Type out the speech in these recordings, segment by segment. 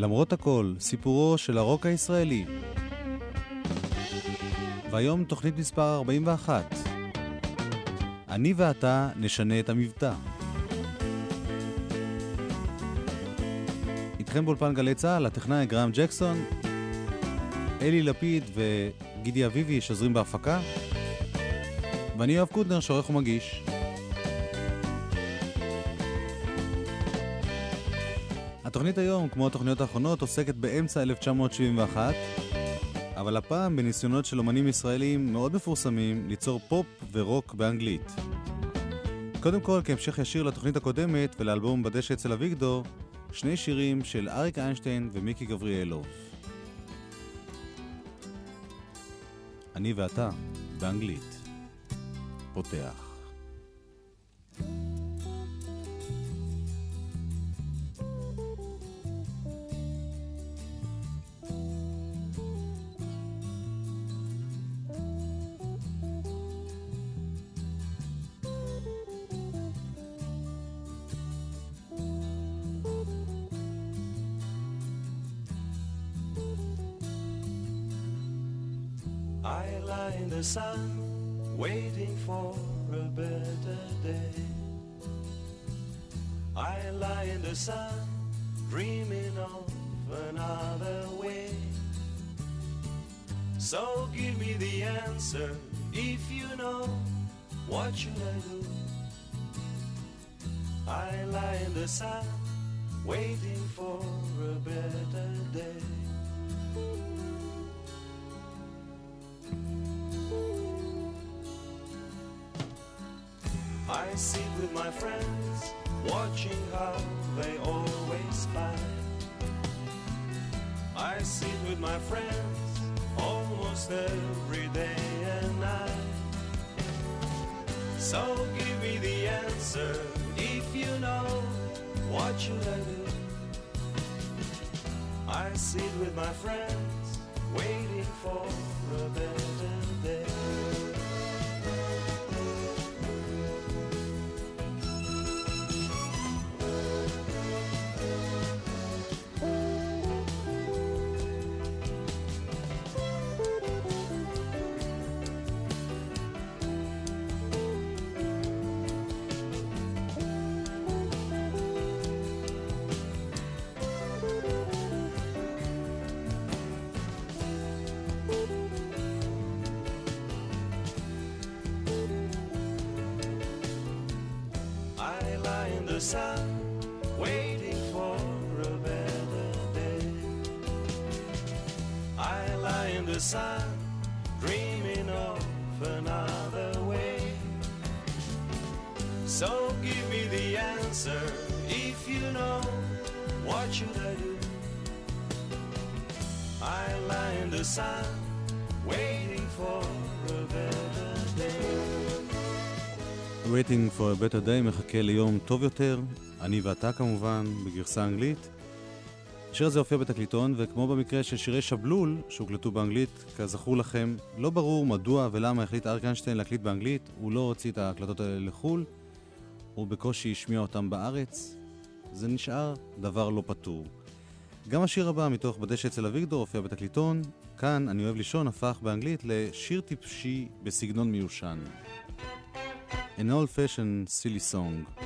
למרות הכל, סיפורו של הרוק הישראלי. והיום תוכנית מספר 41. אני ואתה נשנה את המבטא. איתכם באולפן גלי צה"ל, הטכנאי גרם ג'קסון, אלי לפיד וגידי אביבי שוזרים בהפקה, ואני יואב קודנר שעורך ומגיש. התוכנית היום, כמו התוכניות האחרונות, עוסקת באמצע 1971, אבל הפעם בניסיונות של אומנים ישראלים מאוד מפורסמים ליצור פופ ורוק באנגלית. קודם כל, כהמשך ישיר לתוכנית הקודמת ולאלבום בדשא אצל אביגדור, שני שירים של אריק איינשטיין ומיקי גבריאלוב. אני ואתה, באנגלית. פותח. I lie in the sun, waiting for a better day. I sit with my friends, watching how they always spy. I sit with my friends almost every day and night. So give me the answer. If you know what you do, I sit with my friends waiting for a bell. Sun, waiting for a better day. Waiting for a better day מחכה ליום טוב יותר, אני ואתה כמובן, בגרסה אנגלית. השיר הזה הופיע בתקליטון, וכמו במקרה של שירי שבלול, שהוקלטו באנגלית, כזכור לכם, לא ברור מדוע ולמה החליט אריק איינשטיין להקליט באנגלית, הוא לא הוציא את ההקלטות האלה לחו"ל, הוא בקושי השמיע אותם בארץ, זה נשאר דבר לא פתור. גם השיר הבא מתוך בדשא אצל אביגדור הופיע בתקליטון, כאן, אני אוהב לישון, הפך באנגלית לשיר טיפשי בסגנון מיושן. an old-fashioned silly song.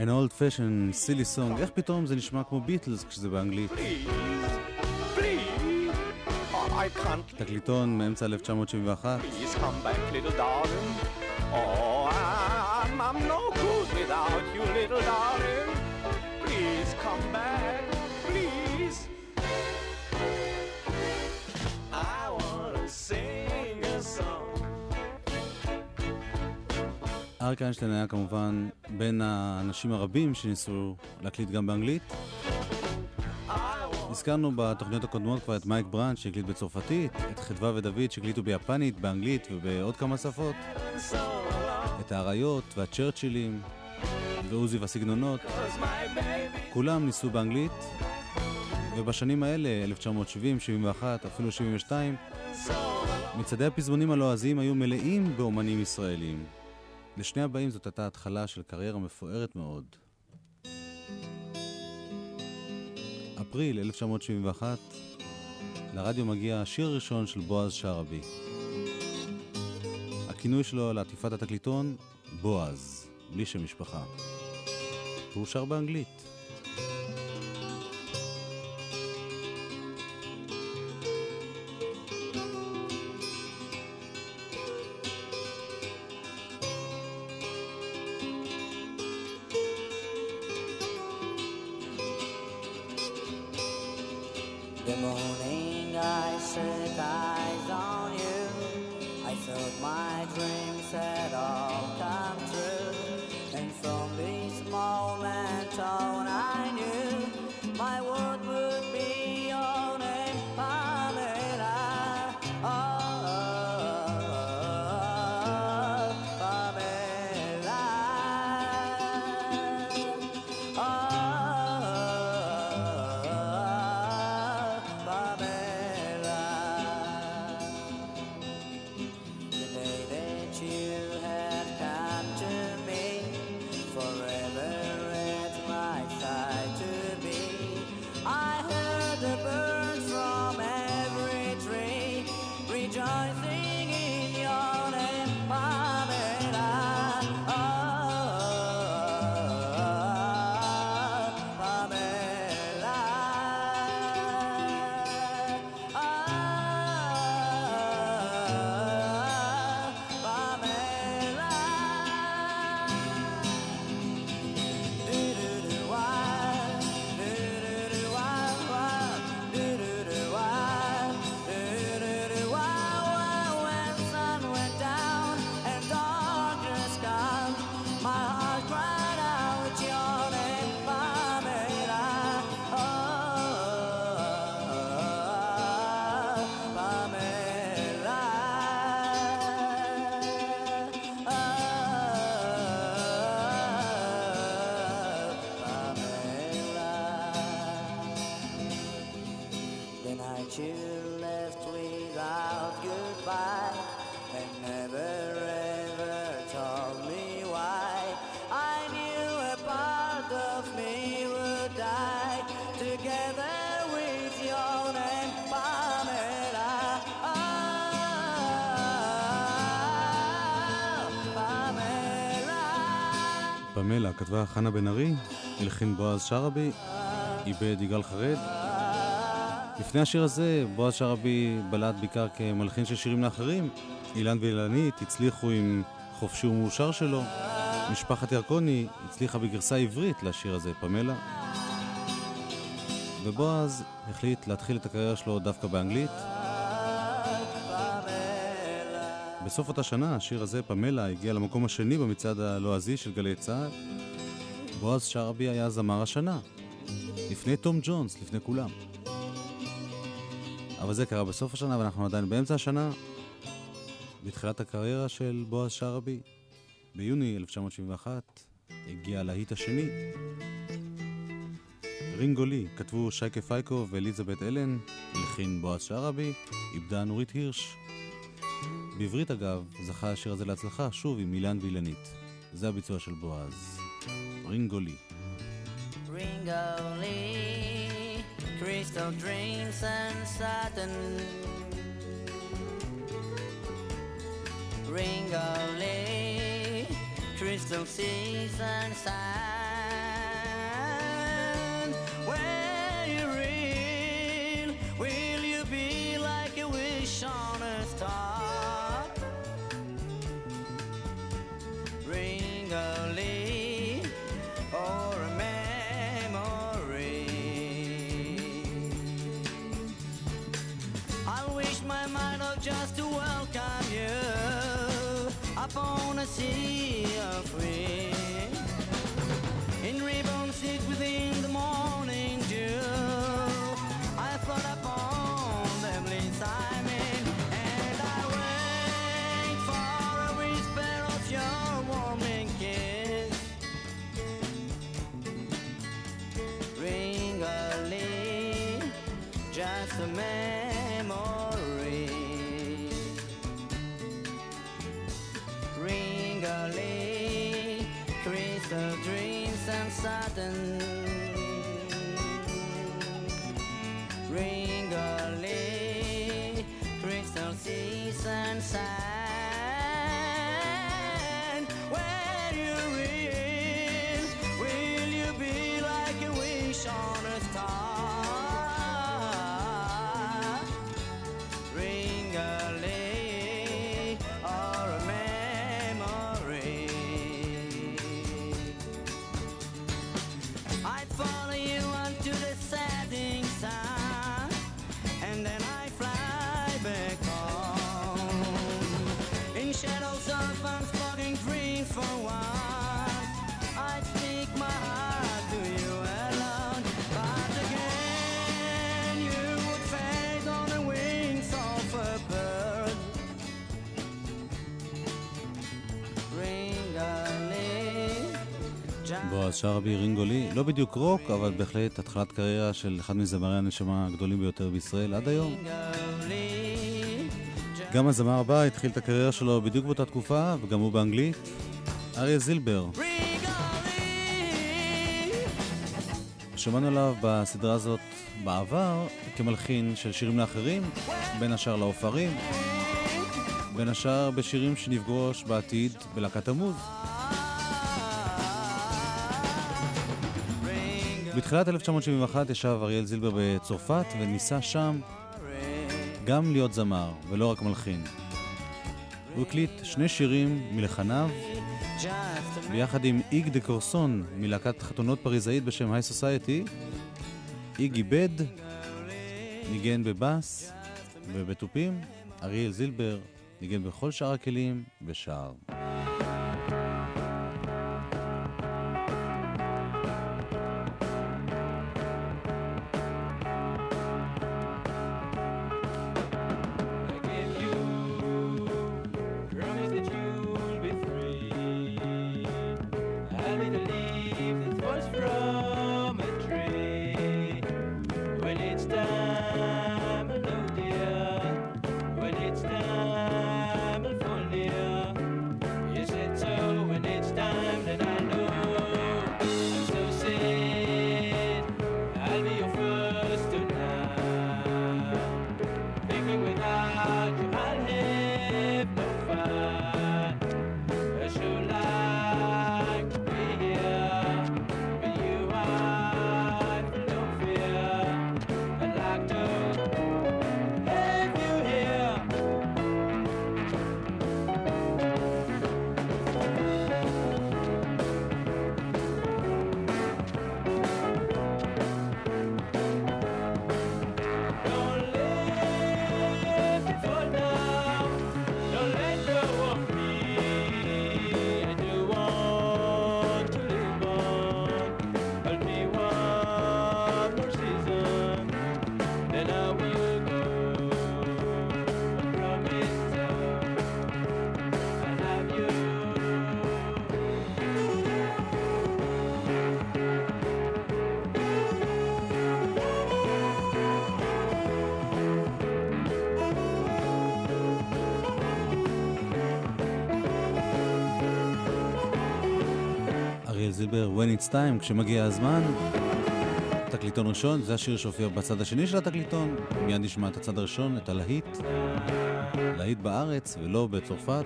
An old fashioned silly song, איך פתאום זה נשמע כמו ביטלס כשזה באנגלית? Oh, תקליטון מאמצע 1971, Please come back, little darling. Oh, I'm, I'm no good without you, little darling. Please come back, please. I want to sing a song. אריק איינשטיין היה כמובן בין האנשים הרבים שניסו להקליט גם באנגלית. הזכרנו בתוכניות הקודמות כבר את מייק ברנט שהקליט בצרפתית, את חדווה ודוד שהקליטו ביפנית, באנגלית ובעוד כמה שפות. את האריות והצ'רצ'ילים ועוזי והסגנונות, כולם ניסו באנגלית, ובשנים האלה, 1970, 71, אפילו 72, so alone. מצעדי הפזמונים הלועזיים היו מלאים באומנים ישראלים. לשני הבאים זאת הייתה התחלה של קריירה מפוארת מאוד. אפריל 1971, לרדיו מגיע השיר הראשון של בועז שרעבי. הכינוי שלו לעטיפת התקליטון, בועז, בלי שם משפחה. והוא שר באנגלית. morning I said I פמלה כתבה חנה בן ארי, הלחין בועז שרעבי, איבד יגאל חרד. לפני השיר הזה, בועז שרעבי בלט בעיקר כמלחין של שירים לאחרים. אילן ואילנית הצליחו עם חופשי ומאושר שלו. משפחת ירקוני הצליחה בגרסה עברית לשיר הזה, פמלה. ובועז החליט להתחיל את הקריירה שלו דווקא באנגלית. בסוף אותה שנה השיר הזה, פמלה, הגיע למקום השני במצעד הלועזי של גלי צה"ל. בועז שרעבי היה זמר השנה. לפני תום ג'ונס, לפני כולם. אבל זה קרה בסוף השנה ואנחנו עדיין באמצע השנה. בתחילת הקריירה של בועז שרעבי, ביוני 1971, הגיע להיט השני. רינגו לי, כתבו שייקה פייקו ואליזבת אלן, הלחין בועז שרעבי, איבדה נורית הירש. בעברית אגב, זכה השיר הזה להצלחה, שוב עם אילן ואילנית. זה הביצוע של בועז. רינגו לי. Ringo Lee, crystal dreams and satin. Ringo Lee, crystal seas and sand. see. בועז שרעבי, רינגו לי, לא בדיוק רוק, אבל בהחלט התחלת קריירה של אחד מזמרי הנשמה הגדולים ביותר בישראל עד היום. גם הזמר הבא התחיל את הקריירה שלו בדיוק באותה תקופה, וגם הוא באנגלית. אריה זילבר, שמענו עליו בסדרה הזאת בעבר כמלחין של שירים לאחרים, בין השאר לעופרים, בין השאר בשירים שנפגוש בעתיד בלהקת עמוד. בתחילת 1971 ישב אריאל זילבר בצרפת וניסה שם גם להיות זמר ולא רק מלחין. הוא הקליט שני שירים מלחניו ביחד עם איג דה קורסון מלהקת חתונות פריזאית בשם היי סוסייטי. איג איבד, ניגן בבאס ובתופים, אריאל זילבר ניגן בכל שאר הכלים ושר. זילבר, When It's Time, כשמגיע הזמן. תקליטון ראשון, זה השיר שהופיע בצד השני של התקליטון. מיד נשמע את הצד הראשון, את הלהיט. להיט בארץ ולא בצרפת.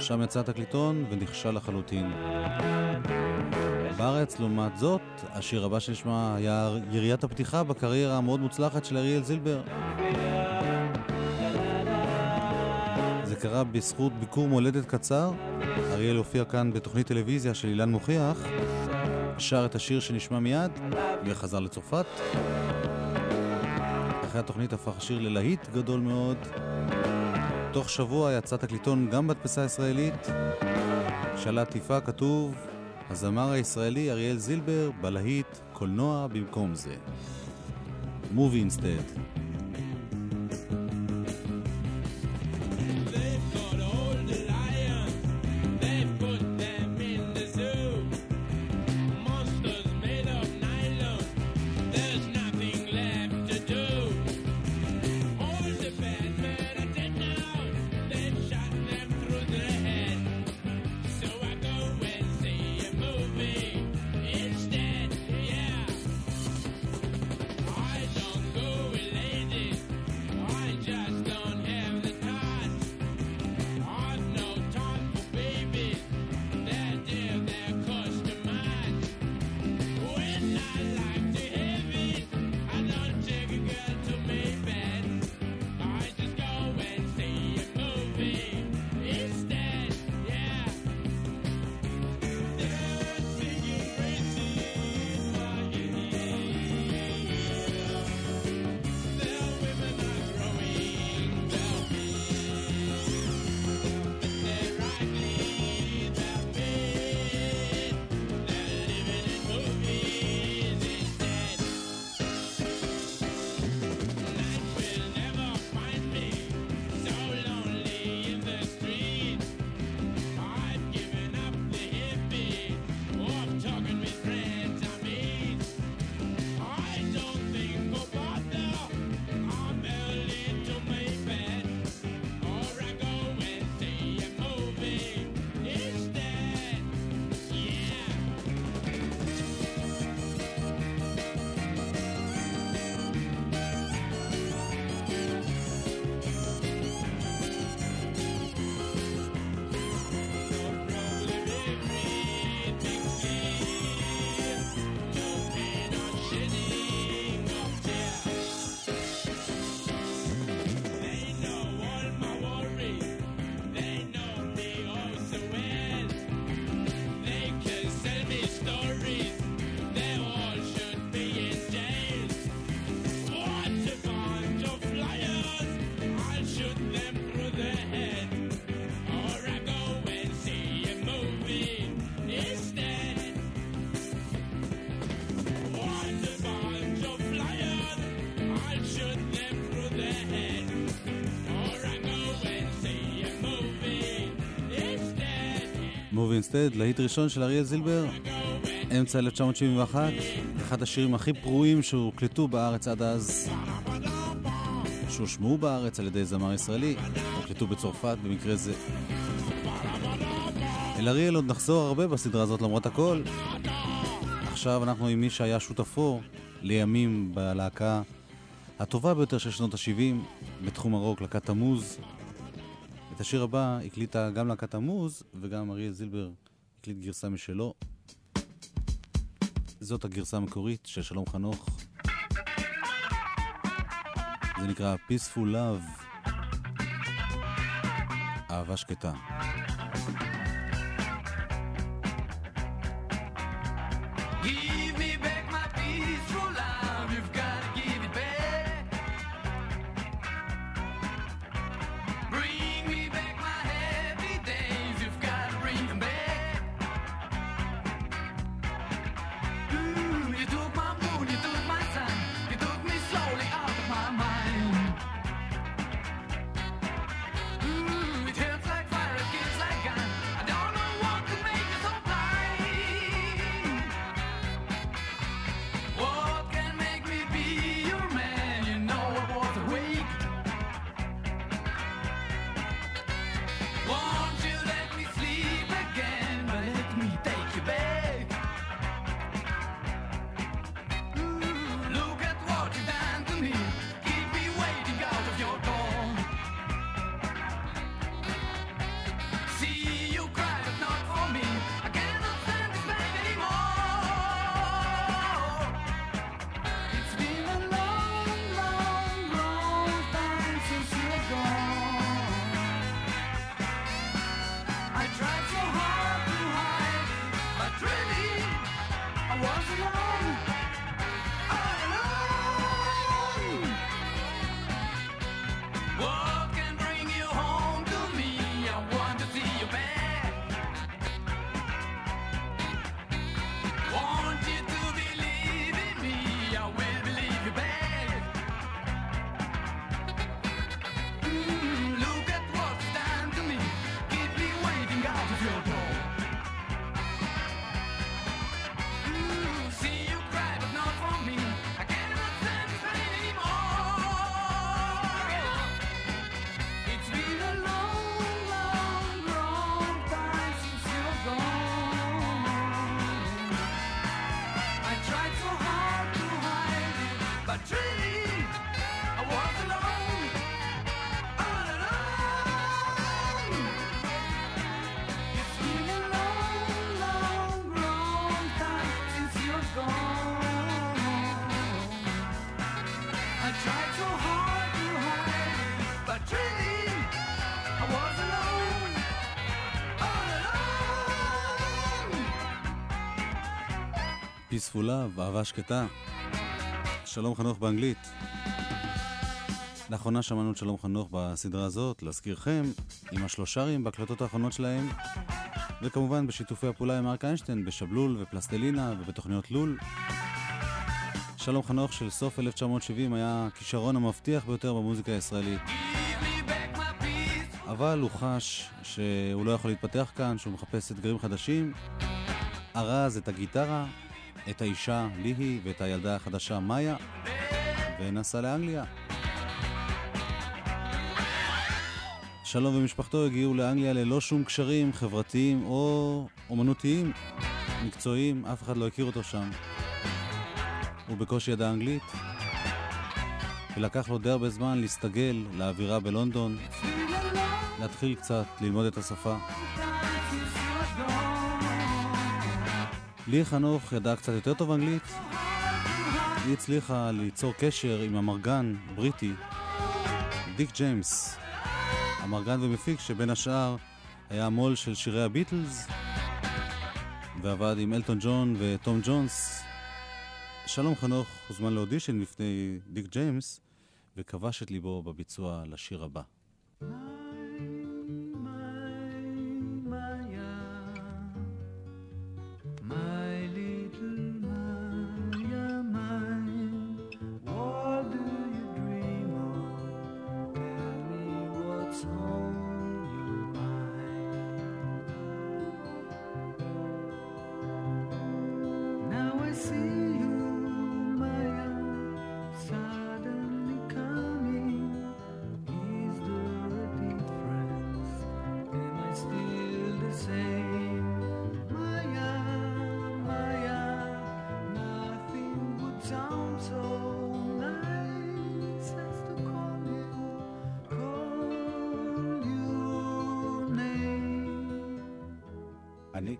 שם יצא התקליטון ונכשל לחלוטין. בארץ, לעומת זאת, השיר הבא שנשמע היה יריית הפתיחה בקריירה המאוד מוצלחת של אריאל זילבר. קרה בזכות ביקור מולדת קצר. אריאל הופיע כאן בתוכנית טלוויזיה של אילן מוכיח, שר את השיר שנשמע מיד וחזר לצרפת. אחרי התוכנית הפך השיר ללהיט גדול מאוד. תוך שבוע יצא תקליטון גם בהדפסה הישראלית. שעל העטיפה כתוב הזמר הישראלי אריאל זילבר בלהיט קולנוע במקום זה. Movie instead. Instead, להיט ראשון של אריאל זילבר, אמצע 1971, אחד השירים הכי פרועים שהוקלטו בארץ עד אז, שהושמעו בארץ על ידי זמר ישראלי, הוקלטו בצרפת במקרה זה. אל אריאל עוד נחזור הרבה בסדרה הזאת למרות הכל. עכשיו אנחנו עם מי שהיה שותפו לימים בלהקה הטובה ביותר של שנות ה-70 בתחום הרוק, להקת תמוז. את השיר הבא הקליטה גם להקת תמוז וגם אריאל זילבר הקליט גרסה משלו. זאת הגרסה המקורית של שלום חנוך. זה נקרא Peaceful Love, אהבה שקטה. Peaceful Love, אהבה שקטה. שלום חנוך באנגלית. לאחרונה שמענו את שלום חנוך בסדרה הזאת, להזכירכם, עם השלושרים בהקלטות האחרונות שלהם, וכמובן בשיתופי הפעולה עם ארק איינשטיין, בשבלול ופלסטלינה ובתוכניות לול. שלום חנוך של סוף 1970 היה הכישרון המבטיח ביותר במוזיקה הישראלית. אבל הוא חש שהוא לא יכול להתפתח כאן, שהוא מחפש אתגרים חדשים. ארז את הגיטרה, את האישה ליהי ואת הילדה החדשה מאיה, ונסע לאנגליה. שלום ומשפחתו הגיעו לאנגליה ללא שום קשרים חברתיים או אומנותיים, מקצועיים, אף אחד לא הכיר אותו שם. הוא בקושי ידע אנגלית, ולקח לו די הרבה זמן להסתגל לאווירה בלונדון, להתחיל קצת ללמוד את השפה. לי חנוך ידעה קצת יותר טוב אנגלית. היא הצליחה ליצור קשר עם אמרגן בריטי, דיק ג'יימס, אמרגן ומפיק שבין השאר היה המו"ל של שירי הביטלס, ועבד עם אלטון ג'ון וטום ג'ונס. שלום חנוך הוזמן לאודישן לפני דיק ג'יימס, וכבש את ליבו בביצוע לשיר הבא.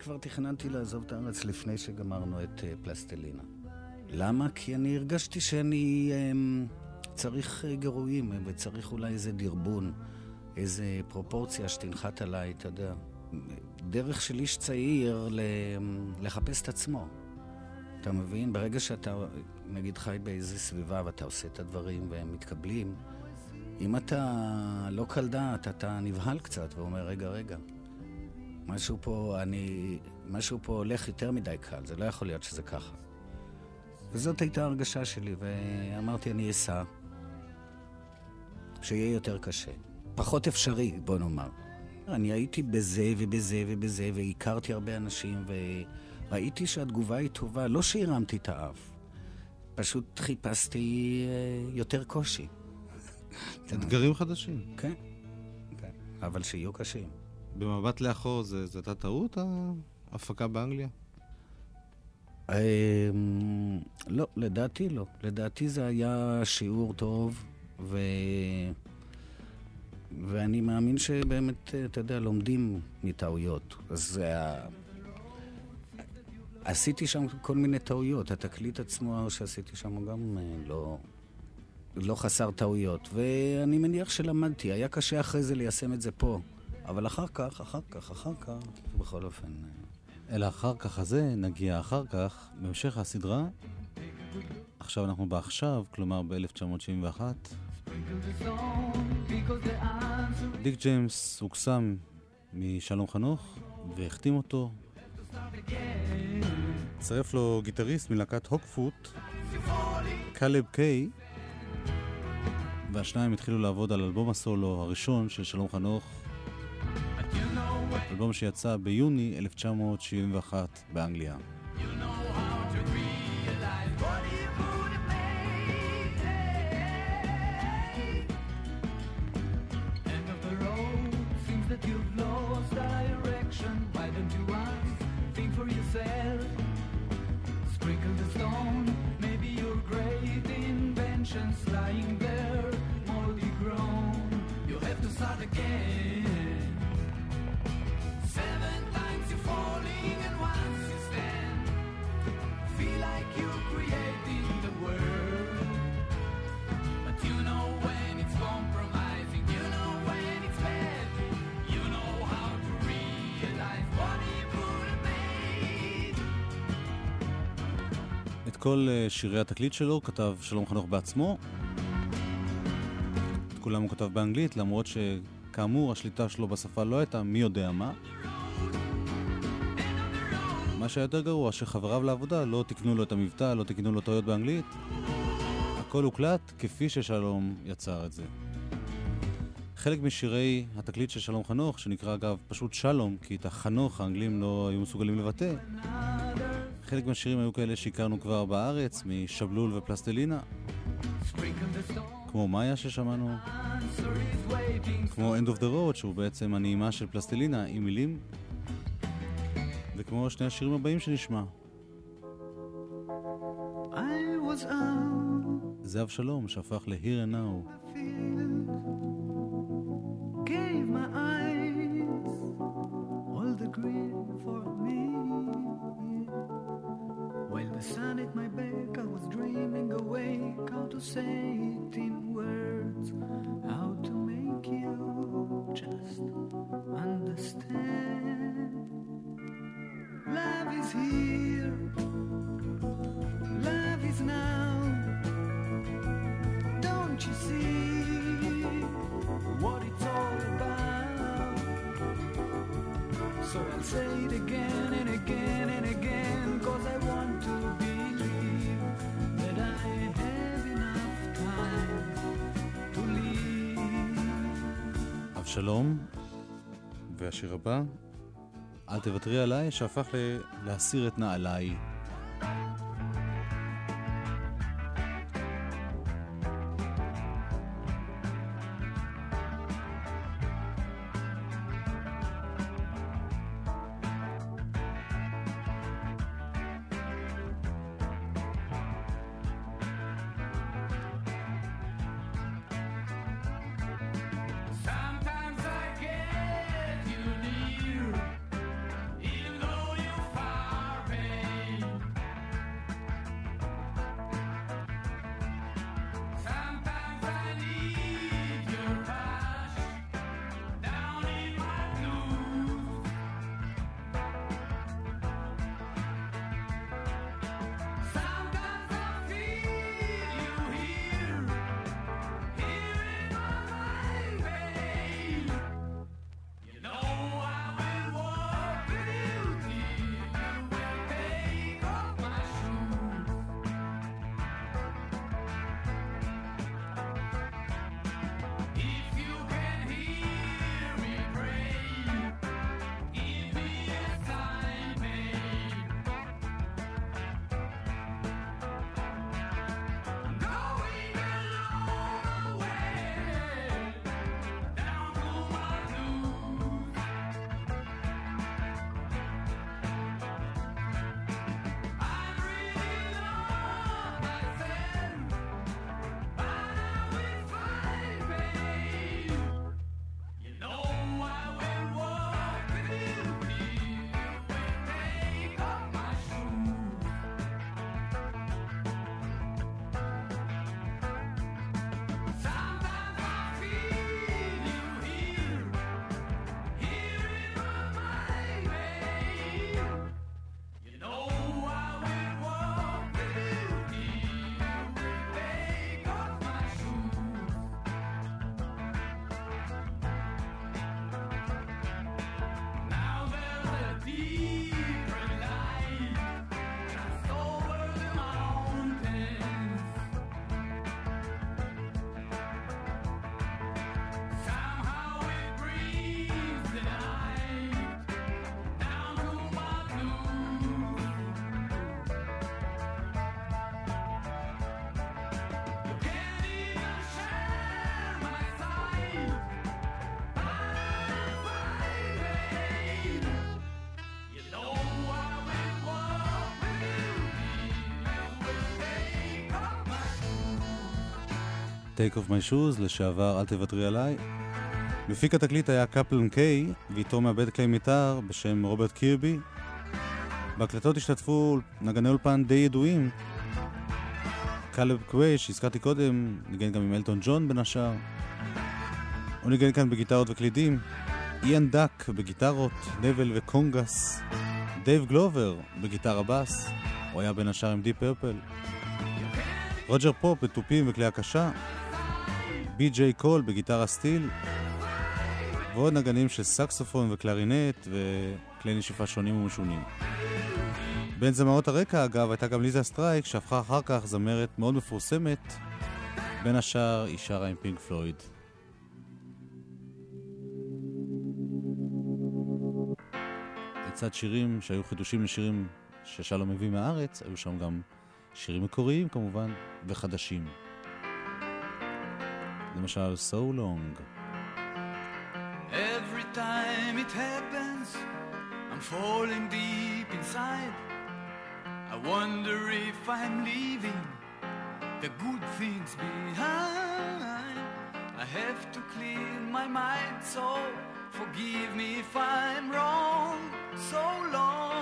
כבר תכננתי לעזוב את הארץ לפני שגמרנו את אה, פלסטלינה. למה? כי אני הרגשתי שאני אמ, צריך אה, גירויים, אה, וצריך אולי איזה דרבון, איזה פרופורציה שתנחת עליי, אתה יודע. דרך של איש צעיר ל- לחפש את עצמו. אתה מבין? ברגע שאתה, נגיד, חי באיזה סביבה ואתה עושה את הדברים והם מתקבלים, אם אתה לא קל דעת, אתה נבהל קצת ואומר, רגע, רגע, משהו פה, אני... משהו פה הולך יותר מדי קל, זה לא יכול להיות שזה ככה. וזאת הייתה ההרגשה שלי, ואמרתי, אני אסע, שיהיה יותר קשה. פחות אפשרי, בוא נאמר. אני הייתי בזה ובזה ובזה, והכרתי הרבה אנשים, וראיתי שהתגובה היא טובה. לא שהרמתי את האף, פשוט חיפשתי אה, יותר קושי. אתגרים חדשים. כן, כן, אבל שיהיו קשים. במבט לאחור זו הייתה טעות, ההפקה באנגליה? אמ, לא, לדעתי לא. לדעתי זה היה שיעור טוב, ו... ואני מאמין שבאמת, אתה יודע, לומדים מטעויות. אז. עשיתי שם כל מיני טעויות. התקליט עצמו שעשיתי שם גם אה, לא, לא חסר טעויות. ואני מניח שלמדתי. היה קשה אחרי זה ליישם את זה פה. אבל אחר כך, אחר כך, אחר כך, בכל אופן... אה, אל האחר כך הזה נגיע אחר כך, בהמשך הסדרה. עכשיו אנחנו בעכשיו, כלומר ב-1971. דיק ג'יימס הוקסם משלום חנוך והחתים אותו. צירף לו גיטריסט מלהקת הוקפוט, קלב קיי, והשניים התחילו לעבוד על אלבום הסולו הראשון של שלום חנוך, אלבום שיצא ביוני 1971 באנגליה. כל אה, שירי התקליט שלו כתב שלום חנוך בעצמו. את כולם הוא כתב באנגלית, למרות שכאמור השליטה שלו בשפה לא הייתה מי יודע מה. מה שהיה יותר גרוע, שחבריו לעבודה לא תיקנו לו את המבטא, לא תיקנו לו טעויות באנגלית. הכל הוקלט כפי ששלום יצר את זה. חלק משירי התקליט של שלום חנוך, שנקרא אגב פשוט שלום, כי את החנוך האנגלים לא היו מסוגלים לבטא, חלק מהשירים היו כאלה שהכרנו כבר בארץ, משבלול ופלסטלינה, כמו מאיה ששמענו, כמו End of the Road, שהוא בעצם הנעימה של פלסטלינה עם מילים, וכמו שני השירים הבאים שנשמע. זה אבשלום שהפך ל-Here and Now. At my back, I was dreaming awake how to say it in words, how to make you just understand. Love is here, אבשלום, והשיר הבא, אל תוותרי עליי, שהפך להסיר את נעליי. Take off my shoes, לשעבר אל תוותרי עליי. מפיק התקליט היה קפלן קיי, ואיתו מעבד כלי מיתר בשם רוברט קירבי. בהקלטות השתתפו נגני אולפן די ידועים. קלב קוויי, שהזכרתי קודם, ניגן גם עם אלטון ג'ון בין השאר. הוא ניגן כאן בגיטרות וקלידים. איאן דאק בגיטרות, נבל וקונגס. דייב גלובר בגיטרה בס. הוא היה בין השאר עם דיפ פרפל. רוג'ר פופ בתופים וכלי הקשה. בי.ג'יי קול בגיטרה סטיל. ועוד נגנים של סקסופון וקלרינט וכלי נשיפה שונים ומשונים. בין זמרות הרקע, אגב, הייתה גם ליזה סטרייק, שהפכה אחר כך זמרת מאוד מפורסמת. בין השאר, היא שרה עם פינק פלויד. לצד שירים שהיו חידושים לשירים ששלום הביא מהארץ, היו שם גם שירים מקוריים כמובן, וחדשים. למשל, So Long. Every time it happens, I'm falling deep inside. I wonder if I'm leaving the good things behind. I have to clean my mind, so forgive me if I'm wrong. So long.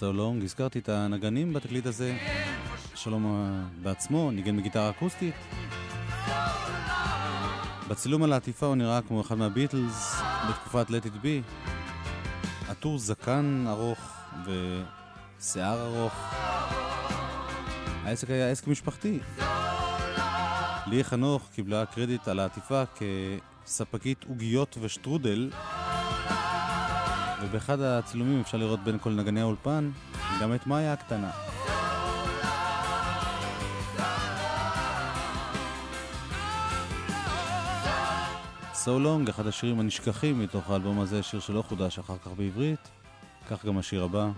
So Long, הזכרתי את הנגנים בתקליט הזה. שלום אה, בעצמו, ניגן בגיטרה אקוסטית. בצילום על העטיפה הוא נראה כמו אחד מהביטלס בתקופת Let It Be. עטור זקן ארוך ושיער ארוך. העסק היה עסק משפחתי. ליהי חנוך קיבלה קרדיט על העטיפה כספקית עוגיות ושטרודל, ובאחד הצילומים אפשר לראות בין כל נגני האולפן גם את מאיה הקטנה. So Long, אחד השירים הנשכחים מתוך האלבום הזה, שיר שלא חודש אחר כך בעברית. כך גם השיר הבא,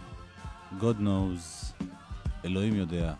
God knows, אלוהים יודע.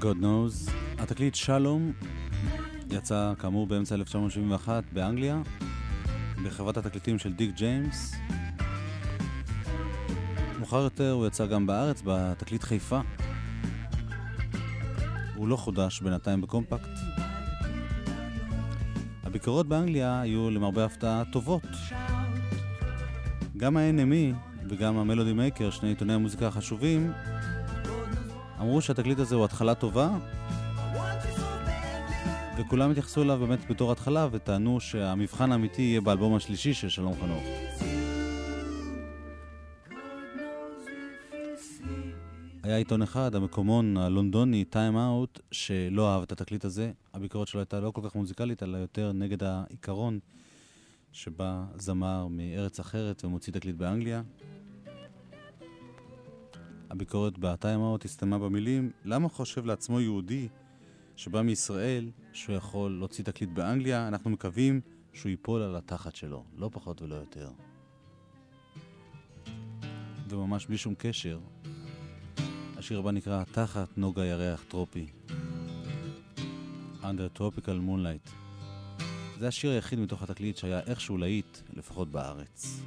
God knows. התקליט שלום יצא כאמור באמצע 1971 באנגליה, בחברת התקליטים של דיק ג'יימס. מאוחר יותר הוא יצא גם בארץ בתקליט חיפה. הוא לא חודש בינתיים בקומפקט. הביקורות באנגליה היו למרבה הפתעה טובות. גם ה-NME וגם המלודי מייקר, שני עיתוני המוזיקה החשובים, אמרו שהתקליט הזה הוא התחלה טובה, וכולם התייחסו אליו באמת בתור התחלה, וטענו שהמבחן האמיתי יהיה באלבום השלישי של שלום חנוך. היה עיתון אחד, המקומון הלונדוני, טיים אאוט, שלא אהב את התקליט הזה. הביקורת שלו הייתה לא כל כך מוזיקלית, אלא יותר נגד העיקרון שבא זמר מארץ אחרת ומוציא תקליט באנגליה. הביקורת בטיים אאוט הסתיימה במילים למה חושב לעצמו יהודי שבא מישראל שהוא יכול להוציא תקליט באנגליה? אנחנו מקווים שהוא ייפול על התחת שלו, לא פחות ולא יותר. וממש בלי שום קשר, השיר הבא נקרא תחת נוגה ירח טרופי. Under Tropical Moonlight. זה השיר היחיד מתוך התקליט שהיה איכשהו להיט, לפחות בארץ.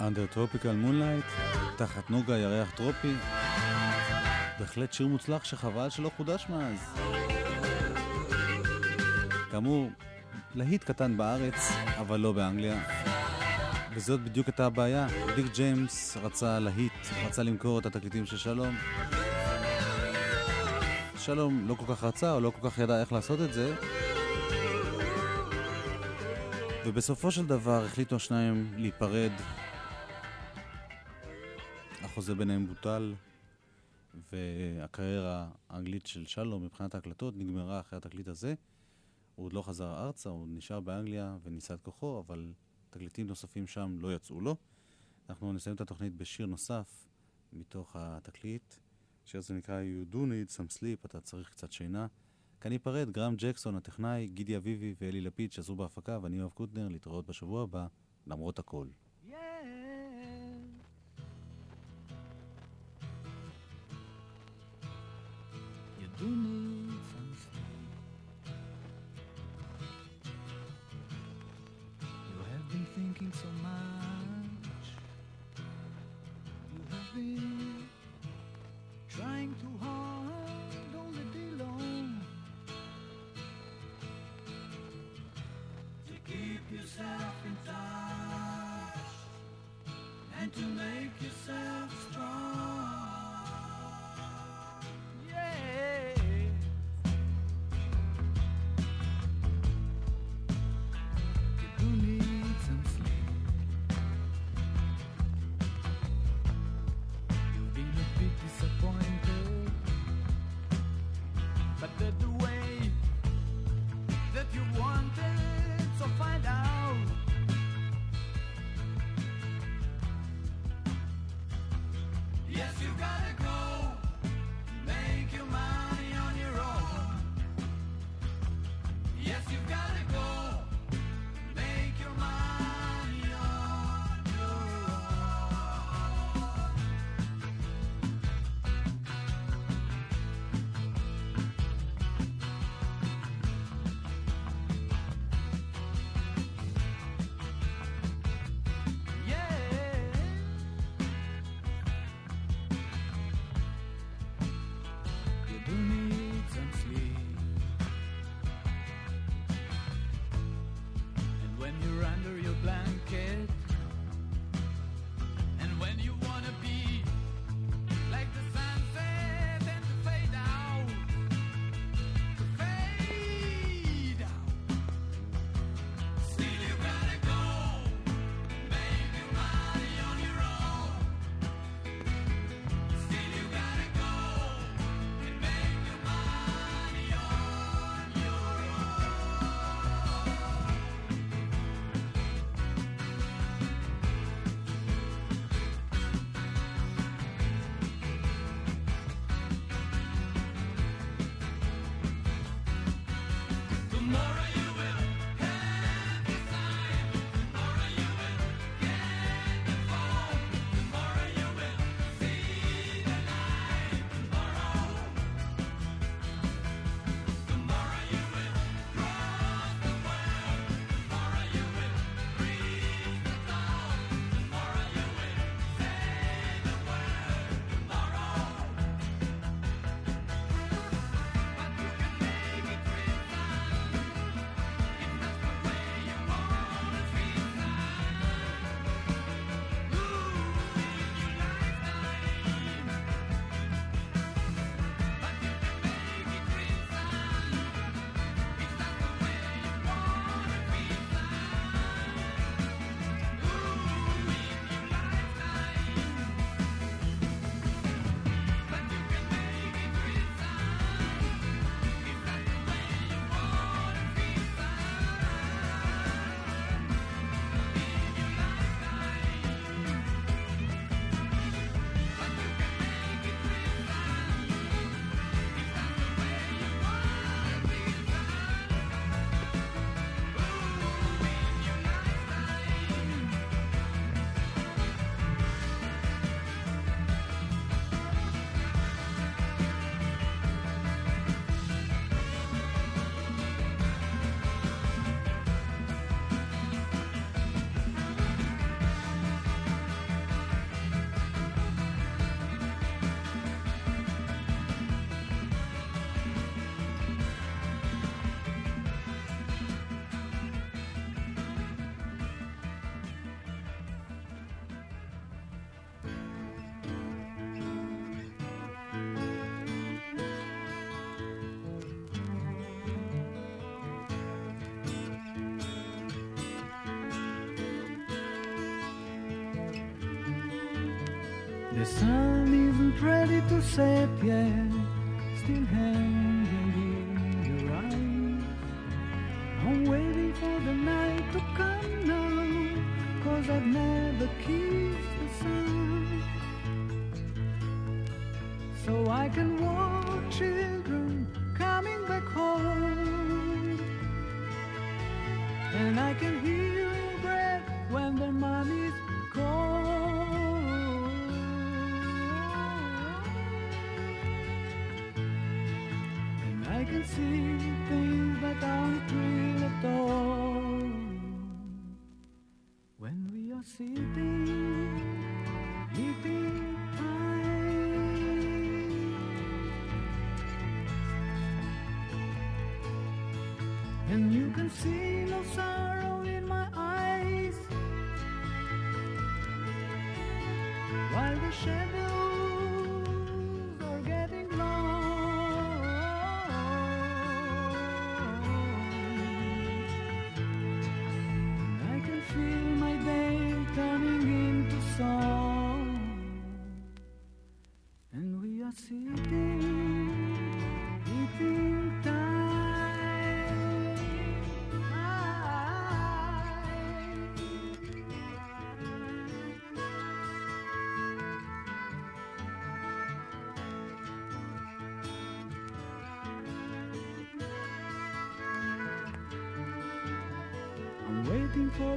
Under Tropical Moonlight, תחת נוגה ירח טרופי. בהחלט שיר מוצלח שחבל שלא חודש מאז. כאמור, להיט קטן בארץ, אבל לא באנגליה. וזאת בדיוק הייתה הבעיה. דיק ג'יימס רצה להיט, רצה למכור את התקליטים של שלום. שלום לא כל כך רצה, או לא כל כך ידע איך לעשות את זה. ובסופו של דבר החליטו השניים להיפרד. החוזה ביניהם בוטל, והקריירה האנגלית של שלום מבחינת ההקלטות נגמרה אחרי התקליט הזה. הוא עוד לא חזר ארצה, הוא נשאר באנגליה וניסה את כוחו, אבל תקליטים נוספים שם לא יצאו לו. אנחנו נסיים את התוכנית בשיר נוסף מתוך התקליט. השיר הזה נקרא You do need some sleep, אתה צריך קצת שינה. כאן ניפרד, גרם ג'קסון, הטכנאי, גידי אביבי ואלי לפיד שעזרו בהפקה, ואני יואב קוטנר, להתראות בשבוע הבא, למרות הכל. you need. that the way still hanging in your eyes. I'm waiting for the night to come now, cause I've never kissed the sun. So I can walk.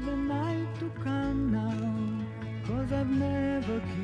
the night to come now, cause I've never kissed.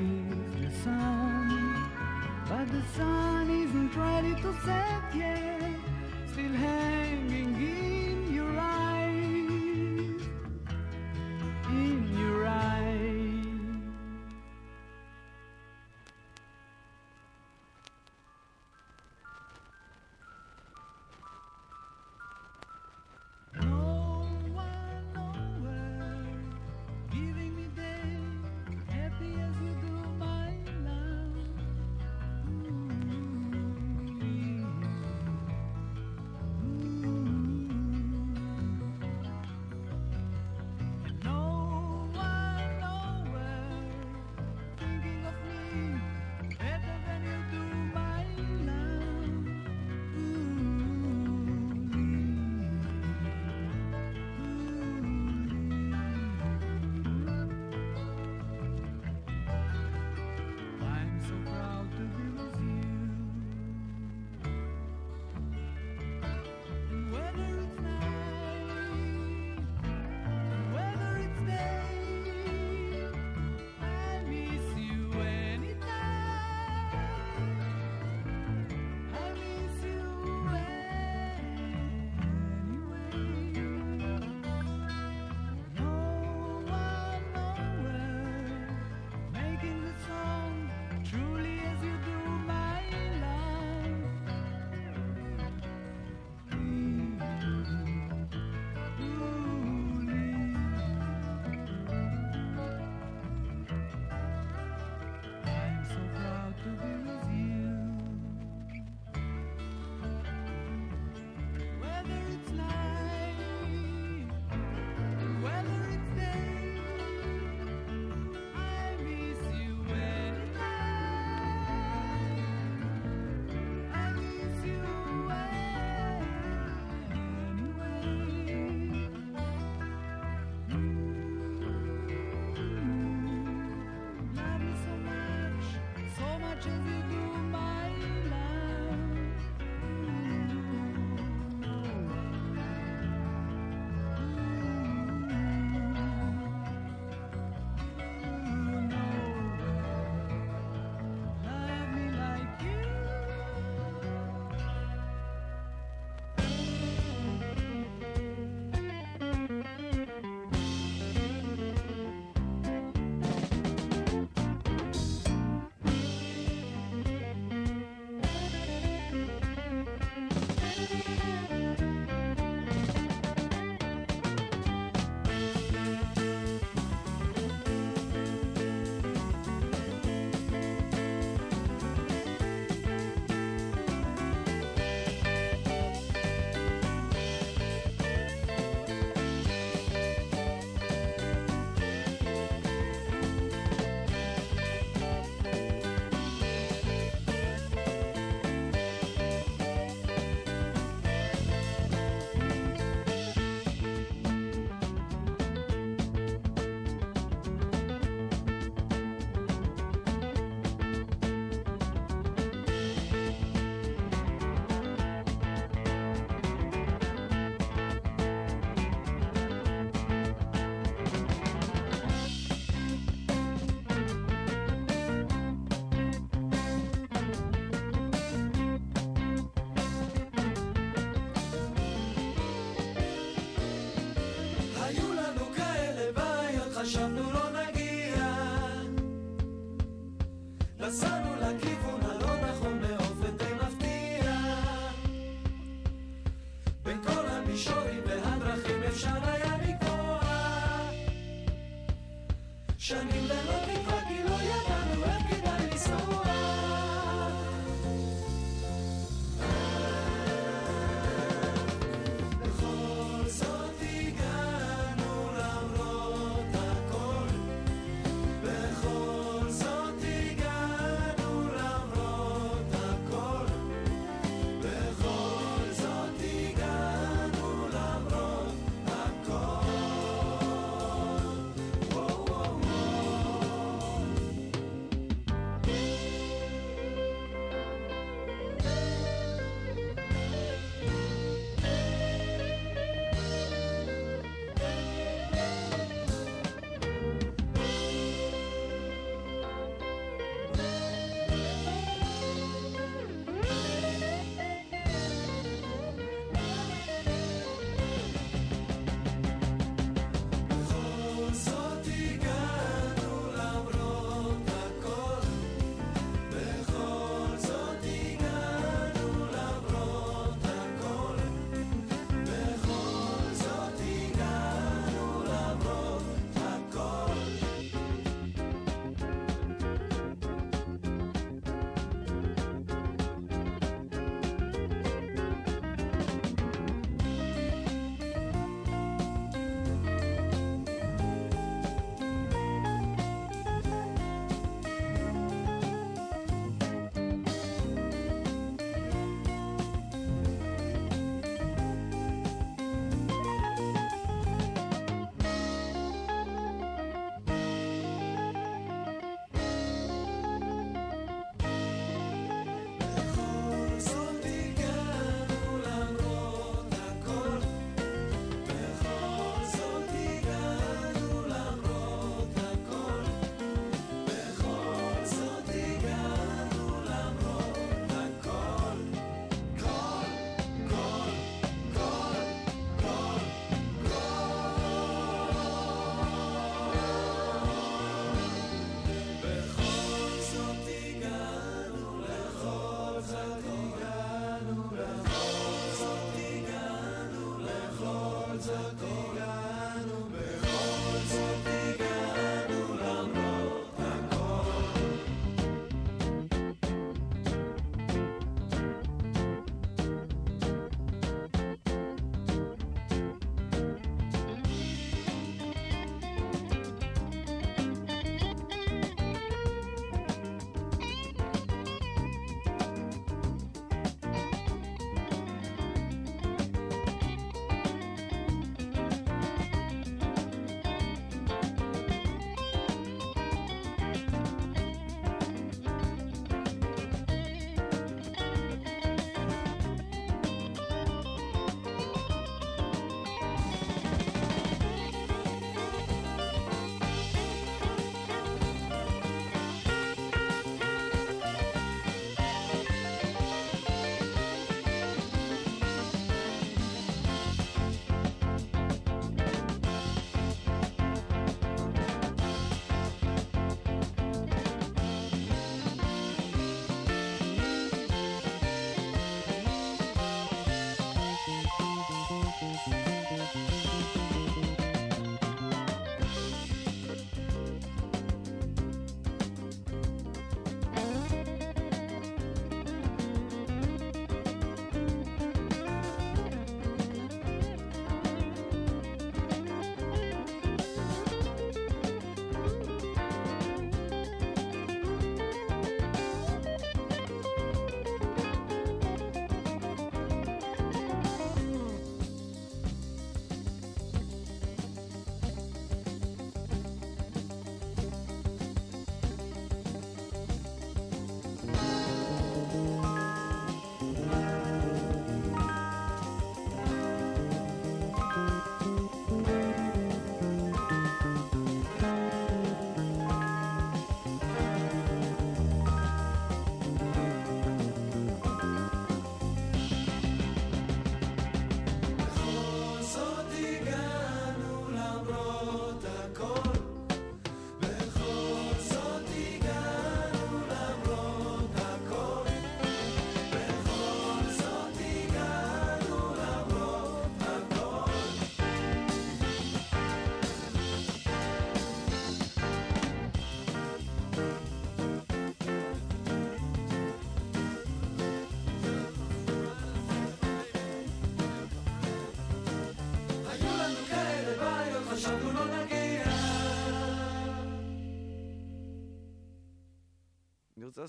רוצה